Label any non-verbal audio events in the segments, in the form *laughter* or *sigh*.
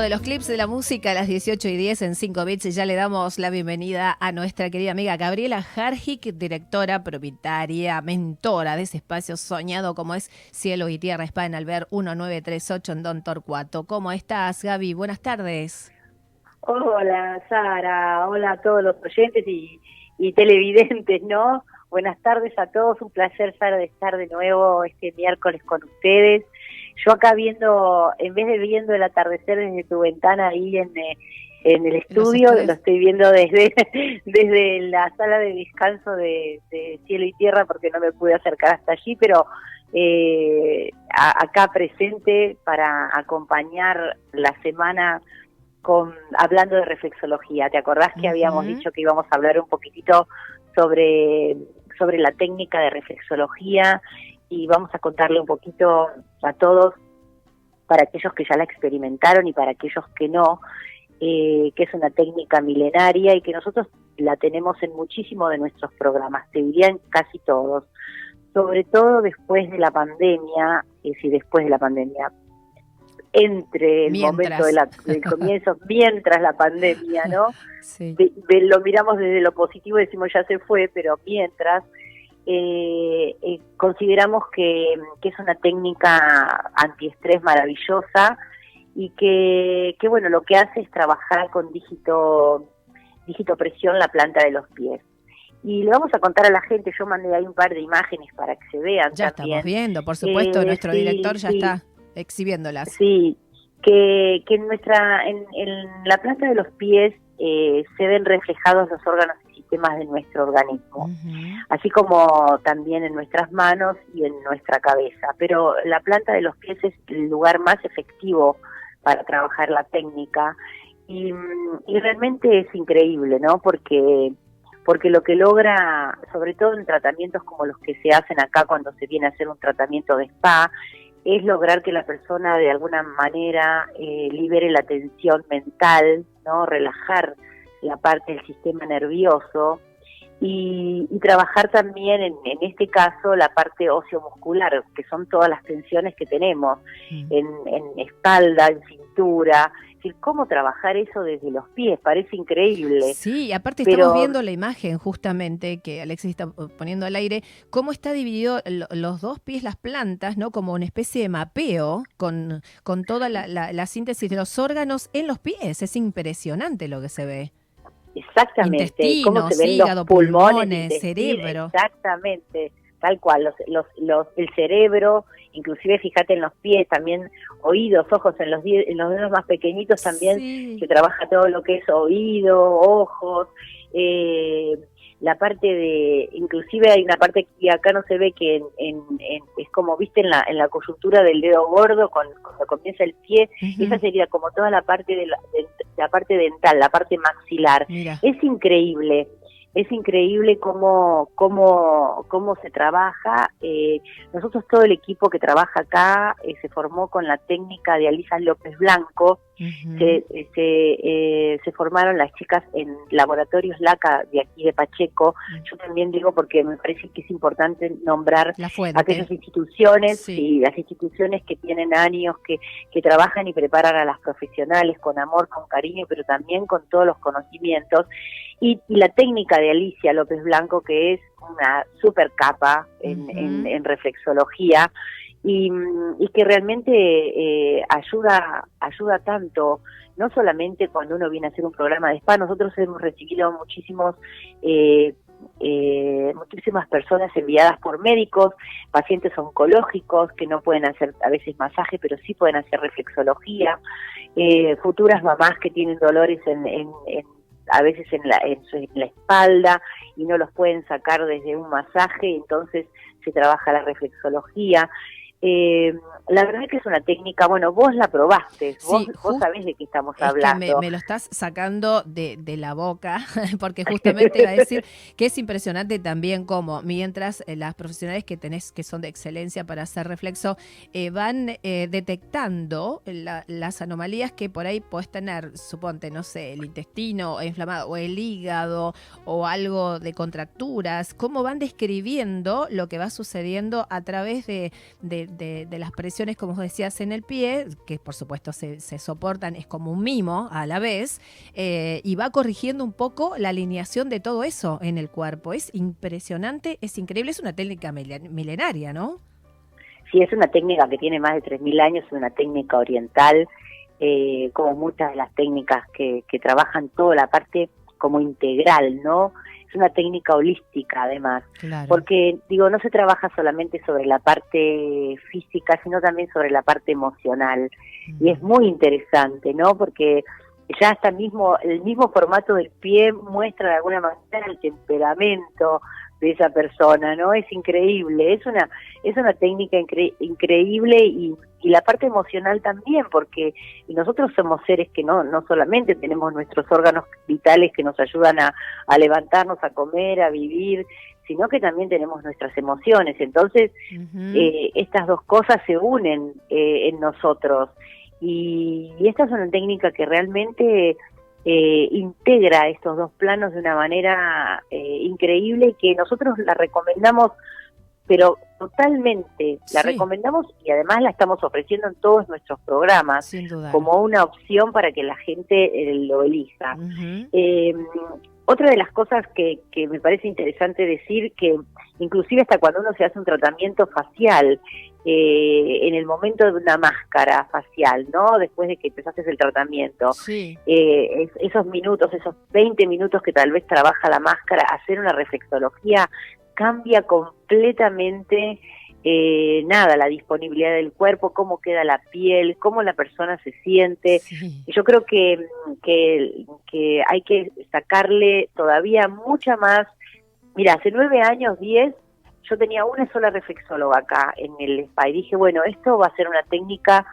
de los clips de la música a las 18 y 10 en 5 bits y ya le damos la bienvenida a nuestra querida amiga Gabriela Harjic, directora, propietaria, mentora de ese espacio soñado como es Cielo y Tierra Spa en Alber 1938 en Don Torcuato. ¿Cómo estás, Gaby? Buenas tardes. Hola, Sara. Hola a todos los oyentes y, y televidentes, ¿no? Buenas tardes a todos. Un placer, Sara, de estar de nuevo este miércoles con ustedes yo acá viendo, en vez de viendo el atardecer desde tu ventana ahí en, eh, en el estudio, lo estoy viendo desde, *laughs* desde la sala de descanso de, Cielo y Tierra porque no me pude acercar hasta allí, pero eh, acá presente para acompañar la semana con hablando de reflexología. ¿Te acordás que habíamos dicho que íbamos a hablar un poquitito sobre, sobre la técnica de reflexología y vamos a contarle un poquito a todos, para aquellos que ya la experimentaron y para aquellos que no, eh, que es una técnica milenaria y que nosotros la tenemos en muchísimos de nuestros programas, te diría en casi todos, sobre todo después de la pandemia, es decir, después de la pandemia, entre el momento del comienzo, *laughs* mientras la pandemia, ¿no? lo miramos desde lo positivo y decimos ya se fue, pero mientras eh, eh, consideramos que, es una técnica antiestrés maravillosa y que, bueno, lo que hace es trabajar con dígito, dígito presión la planta de los pies. Y le vamos a contar a la gente, yo mandé ahí un par de imágenes para que se vean. Ya estamos viendo, por supuesto, eh, nuestro director ya está exhibiéndolas. Sí, que, que en, nuestra, en, la planta de los pies eh, se ven reflejados los órganos sistemas de nuestro organismo, así como también en nuestras manos y en nuestra cabeza. Pero la planta de los pies es el lugar más efectivo para trabajar la técnica y, realmente es increíble, ¿no? Porque porque lo que logra, sobre todo en tratamientos como los que se hacen acá cuando se viene a hacer un tratamiento de spa, es lograr que la persona de alguna manera eh, libere la tensión mental, no, relajar la parte del sistema nervioso y, trabajar también en, este caso la parte osteomuscular, que son todas las tensiones que tenemos mm. en, espalda, en cintura, decir, cómo trabajar eso desde los pies, parece increíble. Sí, aparte estamos viendo la imagen justamente que Alexis está poniendo al aire, cómo está dividido los dos pies, las plantas, ¿no? Como una especie de mapeo con, con toda la, la síntesis de los órganos en los pies, es impresionante lo que se ve. Exactamente, cómo se ven los pulmones, cerebro. Exactamente, tal cual, los, los, los, el cerebro, inclusive fíjate en los pies, también oídos, ojos, en los, en los dedos más pequeñitos también se trabaja todo lo que es oído, ojos, eh, la parte de, inclusive hay una parte que acá no se ve que en, es como, viste, en la, en la coyuntura del dedo gordo, con, cuando comienza el pie, esa sería como toda la parte de la, parte dental, la parte maxilar. Es increíble es increíble cómo, cómo, cómo se trabaja. Eh, nosotros, todo el equipo que trabaja acá, eh, se formó con la técnica de Alisa López Blanco. Se, eh, se, formaron las chicas en laboratorios LACA de aquí de Pacheco. Yo también digo porque me parece que es importante nombrar aquellas instituciones y las instituciones que tienen años, que, que trabajan y preparan a las profesionales con amor, con cariño, pero también con todos los conocimientos. Y, la técnica de Alicia López Blanco, que es una super capa en, reflexología y, que realmente eh, ayuda, ayuda tanto, no solamente cuando uno viene a hacer un programa de spa, nosotros hemos recibido muchísimos... Eh, eh, muchísimas personas enviadas por médicos, pacientes oncológicos que no pueden hacer a veces masaje, pero sí pueden hacer reflexología, futuras mamás que tienen dolores en, en a veces en la, en, la espalda y no los pueden sacar desde un masaje, entonces se trabaja la reflexología. Eh, la verdad es que es una técnica, bueno, vos la probaste, vos, vos sabés de qué estamos hablando. me, lo estás sacando de, la boca, *laughs* porque *laughs* justamente iba a decir que es impresionante también cómo mientras eh, las profesionales que tenés, que son de excelencia para hacer reflexo, eh, van detectando las anomalías que por ahí puedes tener, suponte, no sé, el intestino inflamado o el hígado o algo de contracturas, cómo van describiendo lo que va sucediendo a través de de, las presiones, como decías, en el pie, que por supuesto se, soportan, es como un mimo a la vez, eh, y va corrigiendo un poco la alineación de todo eso en el cuerpo. Es impresionante, es increíble, es una técnica milenaria, ¿no? Sí, es una técnica que tiene más de 3.000 años, es una técnica oriental, eh, como muchas de las técnicas que, que trabajan toda la parte como integral, ¿no? Es una técnica holística además, porque digo, no se trabaja solamente sobre la parte física, sino también sobre la parte emocional. Y es muy interesante, ¿no? Porque ya hasta mismo el mismo formato del pie muestra de alguna manera el temperamento de esa persona, ¿no? Es increíble, es una es una técnica increíble y, y, la parte emocional también, porque nosotros somos seres que no no solamente tenemos nuestros órganos vitales que nos ayudan a, a levantarnos, a comer, a vivir, sino que también tenemos nuestras emociones. Entonces, eh, estas dos cosas se unen eh, en nosotros y, esta es una técnica que realmente eh, integra estos dos planos de una manera eh, increíble y que nosotros la recomendamos, pero totalmente la recomendamos y además la estamos ofreciendo en todos nuestros programas como una opción para que la gente eh, lo elija. otra de las cosas que, que me parece interesante decir que inclusive hasta cuando uno se hace un tratamiento facial, eh, en el momento de una máscara facial, ¿no? Después de que empezaste el tratamiento, eh, esos minutos, esos 20 minutos que tal vez trabaja la máscara, hacer una reflexología cambia completamente eh, nada, la disponibilidad del cuerpo, cómo queda la piel, cómo la persona se siente. Yo creo que, que, que hay que sacarle todavía mucha más. Mira, hace nueve años, diez, yo tenía una sola reflexóloga acá en el spa y dije, bueno, esto va a ser una técnica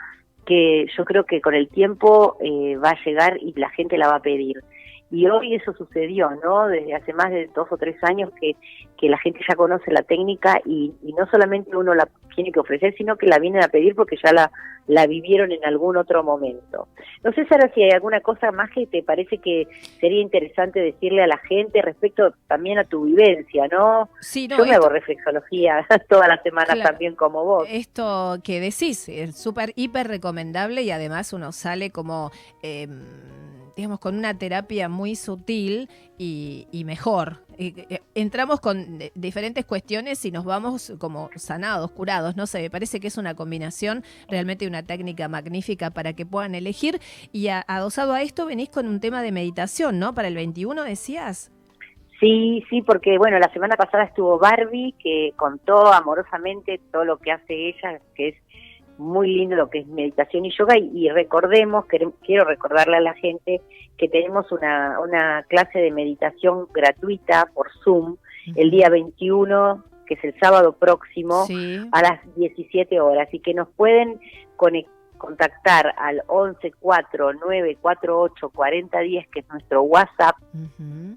que yo creo que con el tiempo eh, va a llegar y la gente la va a pedir. Y hoy eso sucedió, ¿no? Desde hace más de dos o tres años que, que la gente ya conoce la técnica y, y no solamente uno la tiene que ofrecer, sino que la vienen a pedir porque ya la, la vivieron en algún otro momento. No sé, Sara, si hay alguna cosa más que te parece que sería interesante decirle a la gente respecto también a tu vivencia, ¿no? Sí, no, Yo me hago reflexología *laughs* todas las semanas también como vos. Esto que decís es súper, hiper recomendable y además uno sale como... Eh, digamos, con una terapia muy sutil y, mejor. Eh, entramos con diferentes cuestiones y nos vamos como sanados, curados, no sé, me parece que es una combinación, realmente una técnica magnífica para que puedan elegir. Y adosado a esto venís con un tema de meditación, ¿no? Para el 21 decías. Sí, sí, porque bueno, la semana pasada estuvo Barbie que contó amorosamente todo lo que hace ella, que es muy lindo lo que es meditación y yoga y, recordemos, quiero recordarle a la gente que tenemos una, una clase de meditación gratuita por Zoom el día 21, que es el sábado próximo, a las 17 horas. Y que nos pueden contactar al 11 4 9 4 8 40 10 que es nuestro WhatsApp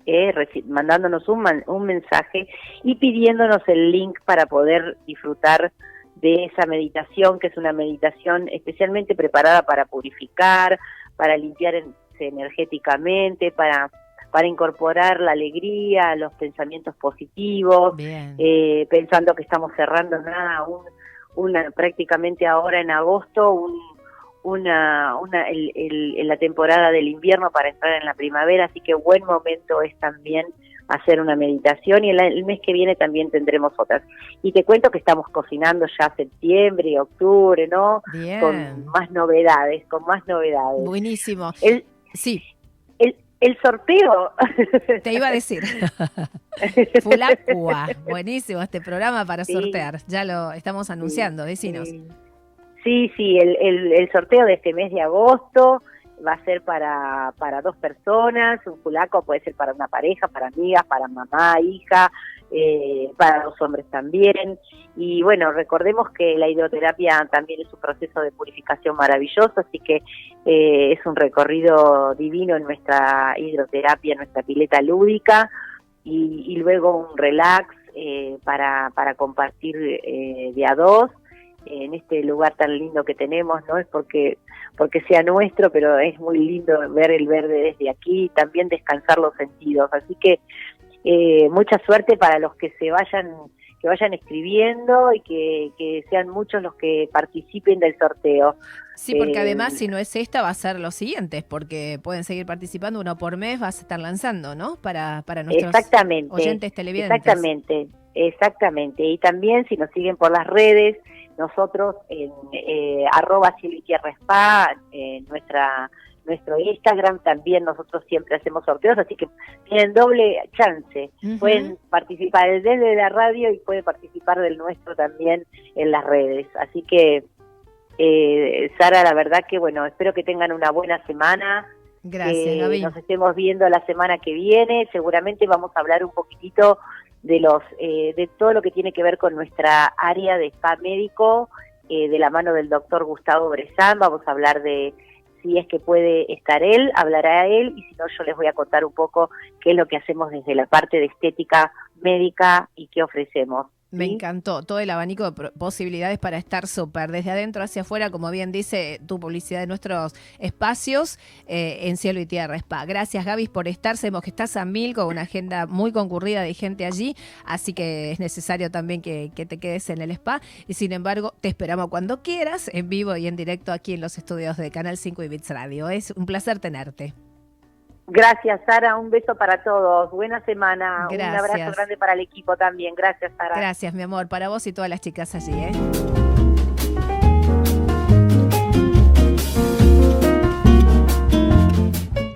eh, mandándonos un, un mensaje y pidiéndonos el link para poder disfrutar de esa meditación, que es una meditación especialmente preparada para purificar, para limpiar energéticamente, para para incorporar la alegría, los pensamientos positivos, eh, pensando que estamos cerrando nada, un, una prácticamente ahora en agosto, un, una, una el, el, la temporada del invierno para entrar en la primavera, así que buen momento es también hacer una meditación y el, mes que viene también tendremos otras. Y te cuento que estamos cocinando ya septiembre, octubre, ¿no? Con más novedades, con más novedades. Buenísimo. El, sí. El, el sorteo. *laughs* Te iba a decir. *laughs* Fulacua. Buenísimo este programa para sortear. Ya lo estamos anunciando, vecinos. Sí, sí, el, el, el sorteo de este mes de agosto va a ser para, para dos personas, un fulaco puede ser para una pareja, para amigas, para mamá, hija, eh, para los hombres también. Y bueno, recordemos que la hidroterapia también es un proceso de purificación maravilloso, así que eh, es un recorrido divino en nuestra hidroterapia, en nuestra pileta lúdica, y, luego un relax eh, para, para compartir de a dos en este lugar tan lindo que tenemos, no es porque porque sea nuestro, pero es muy lindo ver el verde desde aquí, también descansar los sentidos, así que eh, mucha suerte para los que se vayan que vayan escribiendo y que, que sean muchos los que participen del sorteo. Sí, porque eh, además si no es esta va a ser los siguientes, porque pueden seguir participando uno por mes, vas a estar lanzando, ¿no? Para, para nuestros oyentes televidentes. Exactamente, exactamente. Y también si nos siguen por las redes, nosotros en eh, arroba y Tierra Spa, en nuestra nuestro Instagram también nosotros siempre hacemos sorteos, así que tienen doble chance. Pueden participar desde la radio y pueden participar del nuestro también en las redes. Así que, eh, Sara, la verdad que bueno, espero que tengan una buena semana. Gracias, Nos estemos viendo la semana que viene. Seguramente vamos a hablar un poquitito de los eh, de todo lo que tiene que ver con nuestra área de spa médico eh, de la mano del doctor Gustavo Brezán. Vamos a hablar de si es que puede estar él, hablará él y si no yo les voy a contar un poco qué es lo que hacemos desde la parte de estética médica y qué ofrecemos. Me encantó todo el abanico de posibilidades para estar súper desde adentro hacia afuera, como bien dice tu publicidad de nuestros espacios eh, en cielo y tierra spa. Gracias Gaby por estar, sabemos que estás a mil con una agenda muy concurrida de gente allí, así que es necesario también que, que te quedes en el spa y sin embargo te esperamos cuando quieras en vivo y en directo aquí en los estudios de Canal 5 y Bits Radio. Es un placer tenerte. Gracias, Sara. Un beso para todos. Buena semana. Un abrazo grande para el equipo también. Gracias, Sara. Gracias, mi amor. Para vos y todas las chicas allí. ¿eh?